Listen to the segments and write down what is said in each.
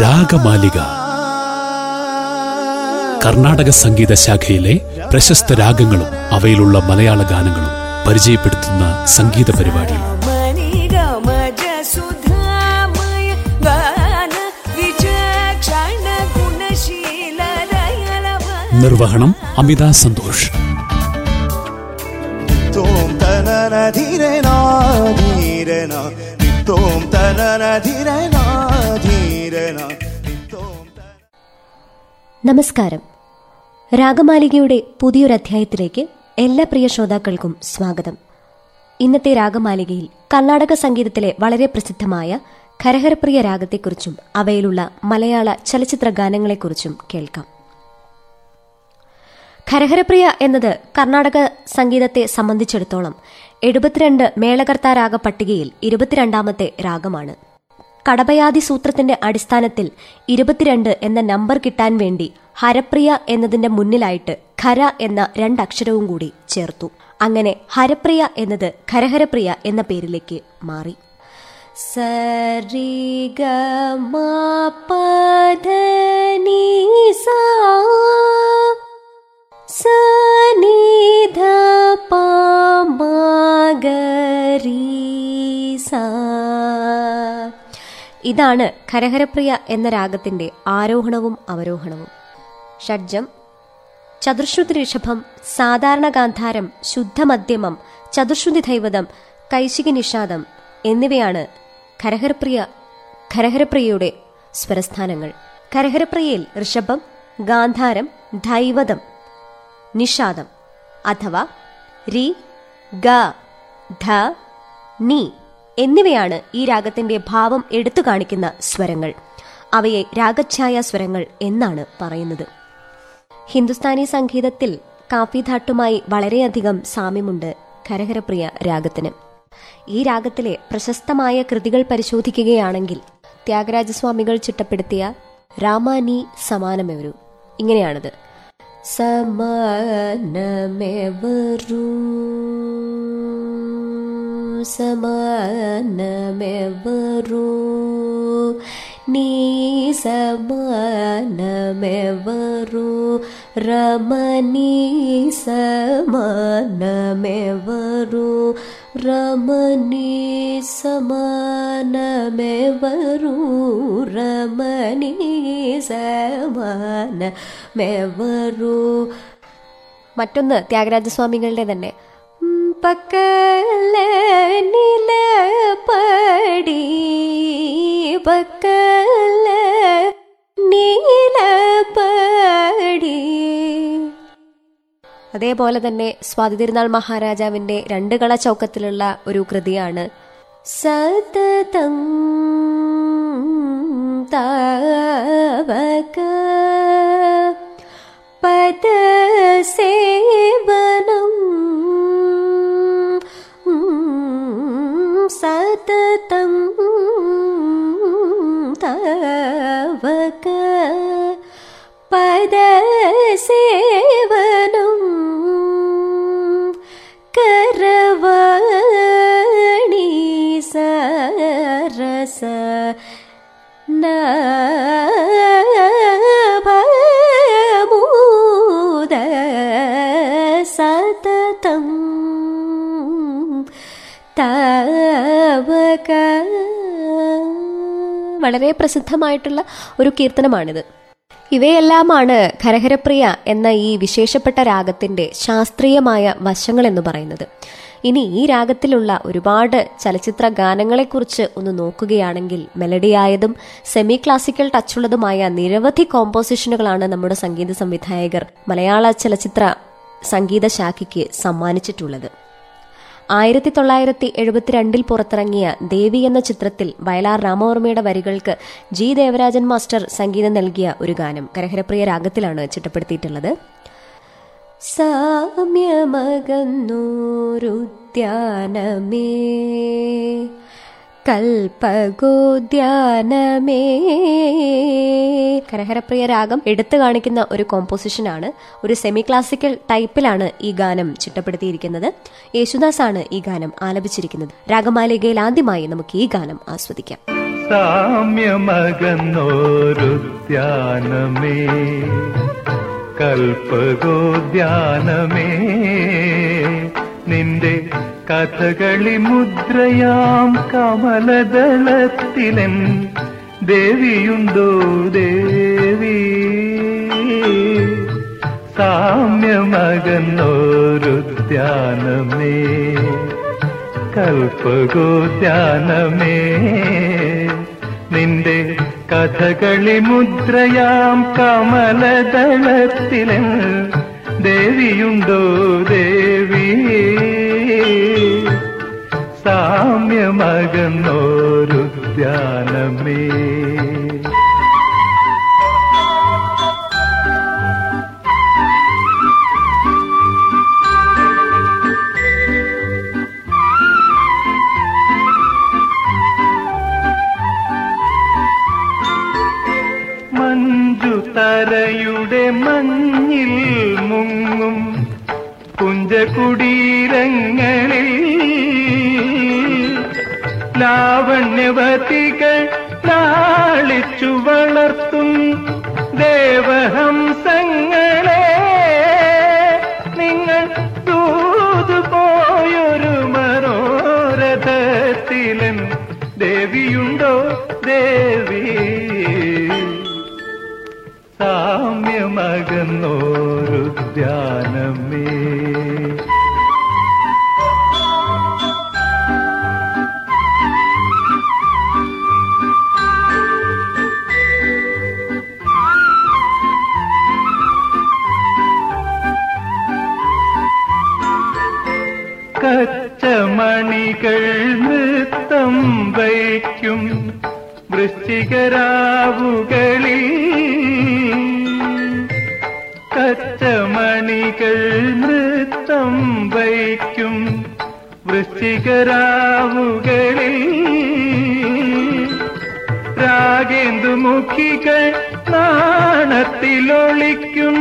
രാഗമാലിക. കർണാടക സംഗീത ശാഖയിലെ പ്രശസ്ത രാഗങ്ങളും അവയിലുള്ള മലയാള ഗാനങ്ങളും പരിചയപ്പെടുത്തുന്ന സംഗീത പരിപാടി. നിർവഹണം അമിത സന്തോഷ്. ധീരനാ ധീരനാ നമസ്കാരം. രാഗമാലികയുടെ പുതിയൊരധ്യായത്തിലേക്ക് എല്ലാ പ്രിയ ശ്രോതാക്കൾക്കും സ്വാഗതം. ഇന്നത്തെ രാഗമാലികയിൽ കർണാടക സംഗീതത്തിലെ വളരെ പ്രസിദ്ധമായ ഖരഹരപ്രിയ രാഗത്തെക്കുറിച്ചും അവയിലുള്ള മലയാള ചലച്ചിത്ര ഗാനങ്ങളെക്കുറിച്ചും കേൾക്കാം. ഖരഹരപ്രിയ എന്നത് കർണാടക സംഗീതത്തെ സംബന്ധിച്ചിടത്തോളം എഴുപത്തിരണ്ട് മേളകർത്താരാഗ പട്ടികയിൽ ഇരുപത്തിരണ്ടാമത്തെ രാഗമാണ്. കടബയാദി സൂത്രത്തിന്റെ അടിസ്ഥാനത്തിൽ ഇരുപത്തിരണ്ട് എന്ന നമ്പർ കിട്ടാൻ വേണ്ടി ഹരപ്രിയ എന്നതിന്റെ മുന്നിലായിട്ട് ഖര എന്ന രണ്ടക്ഷരവും കൂടി ചേർത്തു. അങ്ങനെ ഹരപ്രിയ എന്നത് ഖരഹരപ്രിയ എന്ന പേരിലേക്ക് മാറി. സരി ഗ മ സനിധ ഇതാണ് ഖരഹരപ്രിയ എന്ന രാഗത്തിന്റെ ആരോഹണവും അവരോഹണവും. ഷഡ്ജം ചതുർശ്രുതി ഋഷഭം സാധാരണ ഗാന്ധാരം ശുദ്ധമധ്യമം ചതുർശ്രുതി ദൈവതം കൈശിക നിഷാദം എന്നിവയാണ് ഖരഹരപ്രിയ ഖരഹരപ്രിയയുടെ സ്വരസ്ഥാനങ്ങൾ. ഖരഹരപ്രിയയിൽ ഋഷഭം ഗാന്ധാരം ദൈവതം നിഷാദം. അഥവാ രി ഗ ധ നി എന്നിവയാണ് ഈ രാഗത്തിന്റെ ഭാവം എടുത്തു കാണിക്കുന്ന സ്വരങ്ങൾ. അവയെ രാഗഛായ സ്വരങ്ങൾ എന്നാണ് പറയുന്നത്. ഹിന്ദുസ്ഥാനി സംഗീതത്തിൽ കാഫിധാട്ടുമായി വളരെയധികം സാമ്യമുണ്ട് കരഹരപ്രിയ രാഗത്തിന്. ഈ രാഗത്തിലെ പ്രശസ്തമായ കൃതികൾ പരിശോധിക്കുകയാണെങ്കിൽ ത്യാഗരാജസ്വാമികൾ ചിട്ടപ്പെടുത്തിയ രാമാനി സമാനമെവരു. ഇങ്ങനെയാണത്. समानमेवरु समानमेवरु। നീ സമാനമെവരു രമണീ സമാനമെവരു രമണീ സമാനമെവരു രമണീ സമാനമെവരു മറ്റൊന്ന് ത്യാഗരാജസ്വാമികളുടെ തന്നെ ഉം, പക്കല பக்கல നീലപടി. അതേപോലെ തന്നെ സ്വാതി തിരുനാൾ മഹാരാജാവിന്റെ രണ്ട് കള ചൗക്കത്തിലുള്ള ഒരു കൃതിയാണ് സതതം താവക പദസേവനം सततं तवक വളരെ പ്രസിദ്ധമായിട്ടുള്ള ഒരു കീർത്തനമാണിത്. ഇവയെല്ലാമാണ് ഖരഹരപ്രിയ എന്ന ഈ വിശേഷപ്പെട്ട രാഗത്തിന്റെ ശാസ്ത്രീയമായ വശങ്ങൾ എന്ന് പറയുന്നത്. ഇനി ഈ രാഗത്തിലുള്ള ഒരുപാട് ചലച്ചിത്ര ഗാനങ്ങളെക്കുറിച്ച് ഒന്ന് നോക്കുകയാണെങ്കിൽ മെലഡിയായതും സെമി ക്ലാസിക്കൽ ടച്ചുള്ളതുമായ നിരവധി കോമ്പോസിഷനുകളാണ് നമ്മുടെ സംഗീത സംവിധായകർ മലയാള ചലച്ചിത്ര സംഗീത ശാഖയ്ക്ക് സമ്മാനിച്ചിട്ടുള്ളത്. ആയിരത്തി തൊള്ളായിരത്തി എഴുപത്തിരണ്ടിൽ പുറത്തിറങ്ങിയ ദേവി എന്ന ചിത്രത്തിൽ വയലാർ രാമവർമ്മയുടെ വരികൾക്ക് ജി ദേവരാജൻ മാസ്റ്റർ സംഗീതം നൽകിയ ഒരു ഗാനം കരഹരപ്രിയ രാഗത്തിലാണ് ചിട്ടപ്പെടുത്തിയിട്ടുള്ളത്. സാമ്യമകന്നൂരുദ്യാനമേ കൽപ്പഗോദ്യാനമേ കരഹരപ്രിയ രാഗം എടുത്തു കാണിക്കുന്ന ഒരു കോമ്പോസിഷനാണ് ഒരു സെമി ക്ലാസിക്കൽ ടൈപ്പിലാണ് ഈ ഗാനം ചിട്ടപ്പെടുത്തിയിരിക്കുന്നത്. യേശുദാസ് ആണ് ഈ ഗാനം ആലപിച്ചിരിക്കുന്നത്. രാഗമാലികയിൽ ആദ്യമായി നമുക്ക് ഈ ഗാനം ആസ്വദിക്കാം. സാമ്യമകന്നോരുദ്യാനമേ. കൽപ്പഗോദ്യാനമേ നിന്റെ കഥകളി മുദ്രയാം കമലദളത്തിലൻ ദേവിയുണ്ടോ ദേവി? സാമ്യമകന്നോരുദ്യാനമേ കൽപ്പകോദ്യാനമേ നിന്റെ കഥകളി മുദ്രയാം കമലദളത്തിലൻ ദേവിയുണ്ടോ ദേവി? സാമ്യമകന്നോരുദ്യാനമേ മഞ്ജു തരയുടെ മഞ്ഞിൽ മുങ്ങും. കുഞ്ചകുടീരങ്ങളിൽ ലാവണ്യവതികൾ ലാളിച്ചു വളർത്തും ദേവഹംസങ്ങളെ. നിങ്ങൾ പോയൊരു മനോരഥത്തിലും ദേവിയുണ്ടോ ദേവി? സാമ്യമകന്നോരുദ്യാനമേ കച്ചമണികൾ നൃത്തം വയ്ക്കും വൃശ്ചികരാവുകളിൽ. കച്ചമണികൾ നൃത്തം വയ്ക്കും വൃശ്ചികരാവുകളിൽ. രാഗേന്ദുമുഖികൾ നാണത്തിലൊളിക്കും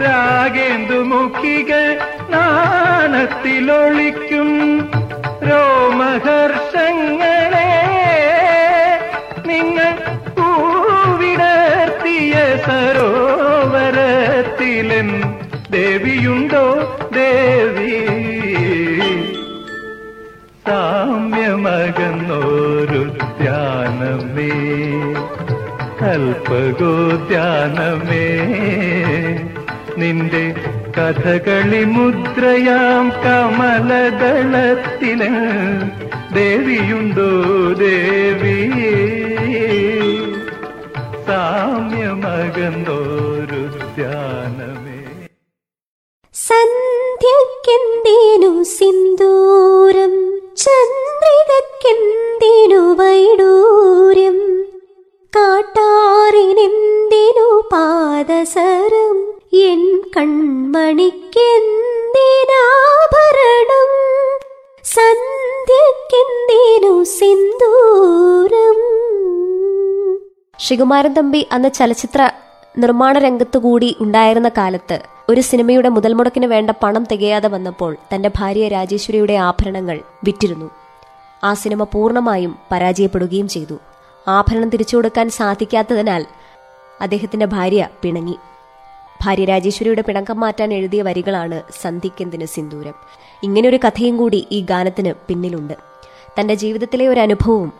രോമഹർഷങ്ങളെ രാഗേന്ദുമുഖികൾ നാണത്തിലൊളിക്കും? രോമഹർഷങ്ങളെ നിങ്ങൾ പൂവിടർത്തിയ സരോവരത്തിലും ദേവിയുണ്ടോ ദേവി? സാമ്യമകന്നോരു ധ്യാനമേ കൽപ്പകോദ്യാനമേ നിന്റെ കഥകളി മുദ്രയാം കമലദളത്തിന് ദേവിയുണ്ടോ ദേവി സാമ്യമകന്നോരുദ്യാനമേ സന്ധ്യക്കെന്തേനു സിന്ദൂരം? ചന്ദ്രികക്കെന്തേനു വൈഡൂര്യം? കാട്ടാറിനെന്തിനു പാദസരം? എൻ കൺമണിക്കെന്തിനാഭരണം? സന്ധ്യക്കെന്തിനു സിന്ദൂരം? ശ്രീകുമാരൻ തമ്പി അന്ന് ചലച്ചിത്ര നിർമ്മാണ രംഗത്തു കൂടി ഉണ്ടായിരുന്ന കാലത്ത് ഒരു സിനിമയുടെ മുതൽ മുടക്കിന് വേണ്ട പണം തികയാതെ വന്നപ്പോൾ തന്റെ ഭാര്യ രാജേശ്വരിയുടെ ആഭരണങ്ങൾ വിറ്റിരുന്നു. ആ സിനിമ പൂർണമായും പരാജയപ്പെടുകയും ചെയ്തു. ആഭരണം തിരിച്ചു കൊടുക്കാൻ സാധിക്കാത്തതിനാൽ അദ്ദേഹത്തിന്റെ ഭാര്യ പിണങ്ങി. ഭാര്യ രാജേശ്വരിയുടെ പിണക്കം മാറ്റാൻ എഴുതിയ വരികളാണ് സന്ധിക്കെന്തിന് സിന്ദൂരം. ഇങ്ങനൊരു കഥയും കൂടി ഈ ഗാനത്തിന് പിന്നിലുണ്ട്. തന്റെ ജീവിതത്തിലെ ഒരു അനുഭവവും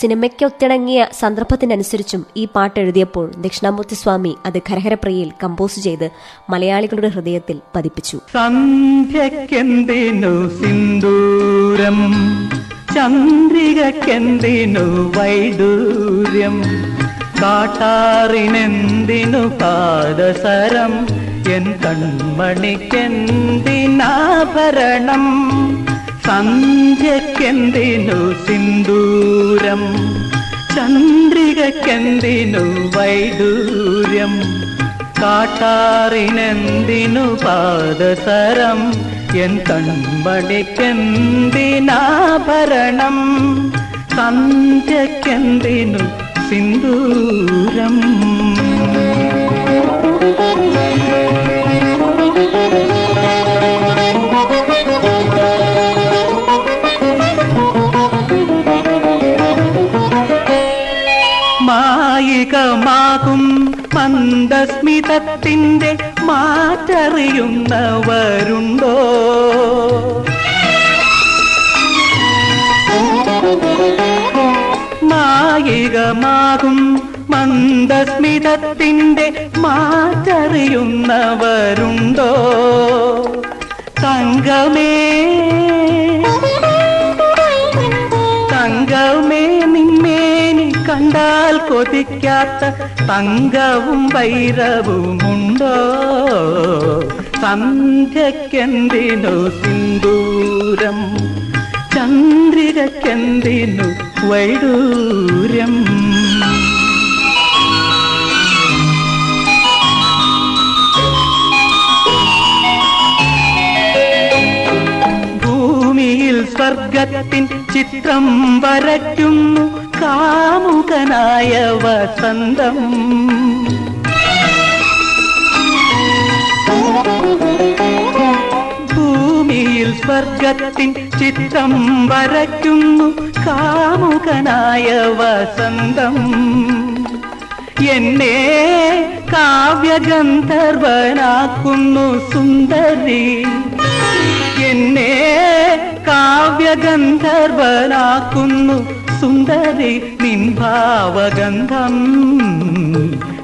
സിനിമയ്ക്കൊത്തിണങ്ങിയ സന്ദർഭത്തിനനുസരിച്ചും ഈ പാട്ട് എഴുതിയപ്പോൾ ദക്ഷിണാമൂർത്തി സ്വാമി അത് ഖരഹരപ്രിയയിൽ കമ്പോസ് ചെയ്ത് മലയാളികളുടെ ഹൃദയത്തിൽ പതിപ്പിച്ചു. സന്ധ്യക്കെന്തിനു സിന്ദൂരം? ചന്ദ്രികക്കെന്തിനു കാട്ടാറിനെന്തിനു പാദസരം? എൻ കൺമണിക്കെന്തിനാഭരണം? സന്ധ്യക്കെന്തിനു സിന്ദൂരം? ചന്ദ്രികക്കെന്തിനു വൈദൂര്യം കാട്ടാറിനെന്തിനു പാദസരം? എൻ കൺമണിക്കെന്തിനാഭരണം? സന്ധ്യക്കെന്തിനു സിന്ദൂരം. മായികമാകും മന്ദസ്മിതത്തിന്റെ മാറ്ററിയുന്നവരുണ്ടോ? മായികമാകും മന്ദസ്മിതത്തിന്റെ മാറ്ററിയുന്നവരുണ്ടോ? തങ്കമേ തങ്കമേ നിന്മേനി കണ്ടാൽ കൊതിക്കാത്ത തങ്കവും വൈരവുമുണ്ടോ? സന്ധ്യക്കെന്തിനു സിന്ദൂരം? ചന്ദ്രികക്കെന്തിനു വൈഡൂര്യം ഭൂമിയിൽ സ്വർഗത്തിൻ ചിത്രം വരയ്ക്കുന്നു കാമുകനായ വസന്തം. സ്വർഗത്തിൻ ചിത്രം വരയ്ക്കുന്നു കാമുകനായ വസന്തം. എന്നെ കാവ്യഗന്ധർവനാക്കുന്നു സുന്ദരി. എന്നെ കാവ്യഗന്ധർവനാക്കുന്നു സുന്ദരി നിൻഭാവഗന്ധം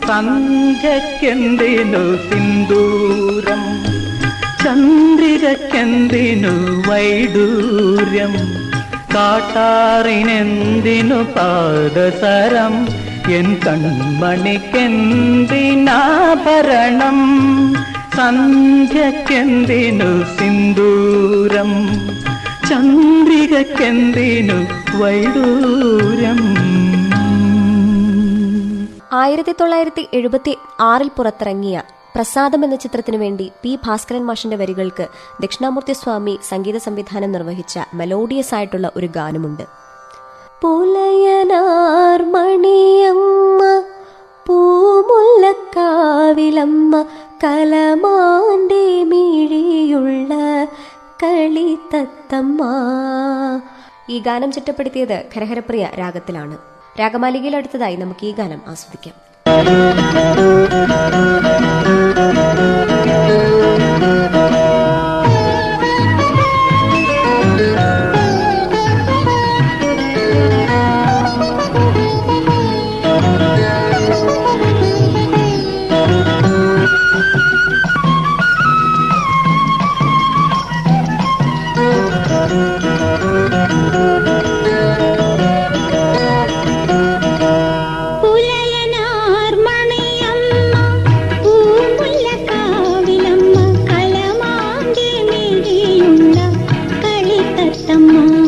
സന്ധ്യക്കെന്തിനു സിന്ദൂരം? ചന്ദ്രികക്കെന്തിനു വൈഡൂര്യം? കാട്ടാറിനെന്തിനു പാദസരം? എൻ കൺമണിക്കെന്തിനാഭരണം? സന്ധ്യക്കെന്തിനു സിന്ദൂരം? ചന്ദ്രികക്കെന്തിനു വൈഡൂര്യം? ആയിരത്തി തൊള്ളായിരത്തി എഴുപത്തി ആറിൽ പുറത്തിറങ്ങിയ പ്രസാദം എന്ന ചിത്രത്തിനു വേണ്ടി പി ഭാസ്കരൻ മാഷിന്റെ വരികൾക്ക് ദക്ഷിണാമൂർത്തി സ്വാമി സംഗീത സംവിധാനം നിർവഹിച്ച മെലോഡിയസ് ആയിട്ടുള്ള ഒരു ഗാനമുണ്ട്. ഈ ഗാനം ചിട്ടപ്പെടുത്തിയത് ഖരഹരപ്രിയ രാഗത്തിലാണ്. രാഗമാലികയിൽ അടുത്തതായി നമുക്ക് ഈ ഗാനം ആസ്വദിക്കാം. കളിത്തത്തമ്മ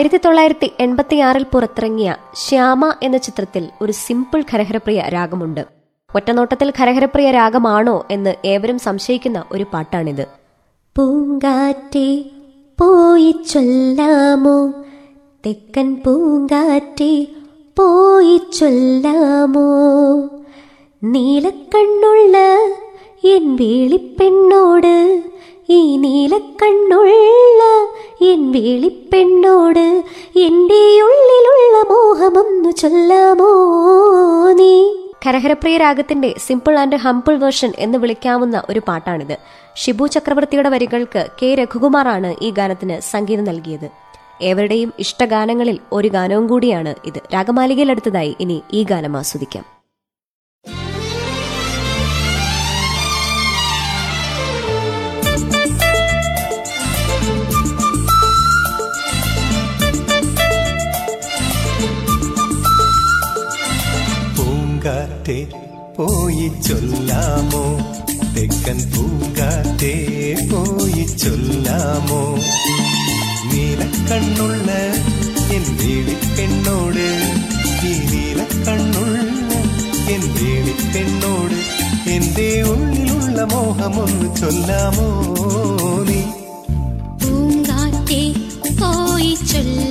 ആയിരത്തി തൊള്ളായിരത്തി എൺപത്തിയാറിൽ പുറത്തിറങ്ങിയ ശ്യാമ എന്ന ചിത്രത്തിൽ ഒരു സിമ്പിൾ ഖരഹരപ്രിയ രാഗമുണ്ട്. ഒറ്റനോട്ടത്തിൽ ഖരഹരപ്രിയ രാഗമാണോ എന്ന് ഏവരും സംശയിക്കുന്ന ഒരു പാട്ടാണിത്. പൂങ്കാറ്റേ പോയി ചൊല്ലാമോ? തെക്കൻ പൂങ്കാറ്റേ പോയി ചൊല്ലാമോ? നീലക്കണ്ണുള്ള എൻ വേളിപ്പെണ്ണോട് ഈ നീലക്കണ്ണുള്ള എൻ വേളിപ്പെണ്ണോട് എന്റെ ഉള്ളിലുള്ള മോഹമൊന്നു ചൊല്ലാമോ നീ? ഖരഹരപ്രിയ രാഗത്തിന്റെ സിമ്പിൾ ആൻഡ് ഹംപിൾ വേർഷൻ എന്ന് വിളിക്കാവുന്ന ഒരു പാട്ടാണിത്. ഷിബു ചക്രവർത്തിയുടെ വരികൾക്ക് കെ രഘുകുമാറാണ് ഈ ഗാനത്തിന് സംഗീതം നൽകിയത്. ഏവരുടെയും ഇഷ്ടഗാനങ്ങളിൽ ഒരു ഗാനവും കൂടിയാണ് ഇത്. രാഗമാലികയിലെടുത്തതായി ഇനി ഈ ഗാനം ആസ്വദിക്കാം. പൂങ്കാറ്റേ പോയി ചൊല്ലാമോ തെക്കൻ പൂങ്കാറ്റേ പോയി ചൊല്ലാമോ നീലക്കണ്ണുള്ള എൻ വേളിപ്പെണ്ണോട് ഈ നീലക്കണ്ണുള്ള എൻ വേളിപ്പെണ്ണോട് എന്റെ ഉള്ളിലുള്ള മോഹമൊന്ന് ചൊല്ലാമോ നീ പൂങ്കാറ്റേ പോയി ചൊല്ലാമോ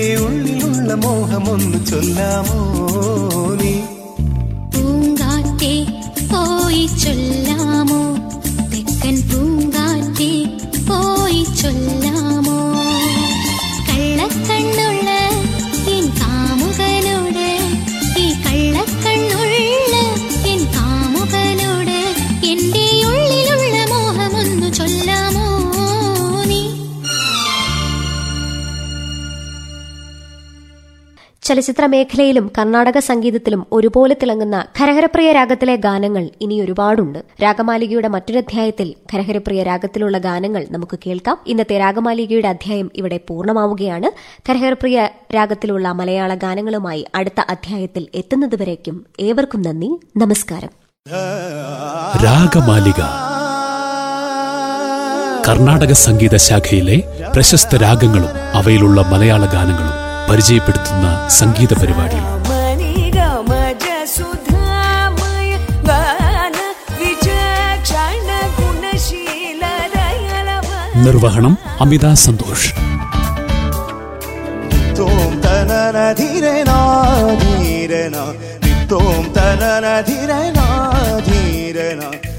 ഉള്ളിലുള്ള മോഹമൊന്ന് ചൊല്ലാമോ നീ? പൂങ്കാറ്റേ പോയി ചൊല്ലാമോ? തെക്കൻ പൂങ്കാറ്റേ പോയി ചൊല്ലാമോ? ചലച്ചിത്ര മേഖലയിലും കർണാടക സംഗീതത്തിലും ഒരുപോലെ തിളങ്ങുന്ന ഖരഹരപ്രിയ രാഗത്തിലെ ഗാനങ്ങൾ ഇനി ഒരുപാടുണ്ട്. രാഗമാലികയുടെ മറ്റൊരധ്യായത്തിൽ ഖരഹരപ്രിയ രാഗത്തിലുള്ള ഗാനങ്ങൾ നമുക്ക് കേൾക്കാം. ഇന്നത്തെ രാഗമാലികയുടെ അധ്യായം ഇവിടെ പൂർണമാവുകയാണ്. ഖരഹരപ്രിയ രാഗത്തിലുള്ള മലയാള ഗാനങ്ങളുമായി അടുത്ത അധ്യായത്തിൽ എത്തുന്നതുവരേക്കും ഏവർക്കും നന്ദി. നമസ്കാരം. രാഗമാലിക. കർണാടക സംഗീത ശാഖയിലെ പ്രശസ്ത രാഗങ്ങളും അവയിലുള്ള മലയാള ഗാനങ്ങളും പരിചയപ്പെടുത്തുന്ന സംഗീത പരിപാടി. നിർവഹണം അമിത സന്തോഷ്. ധീരനാ ധീരനാ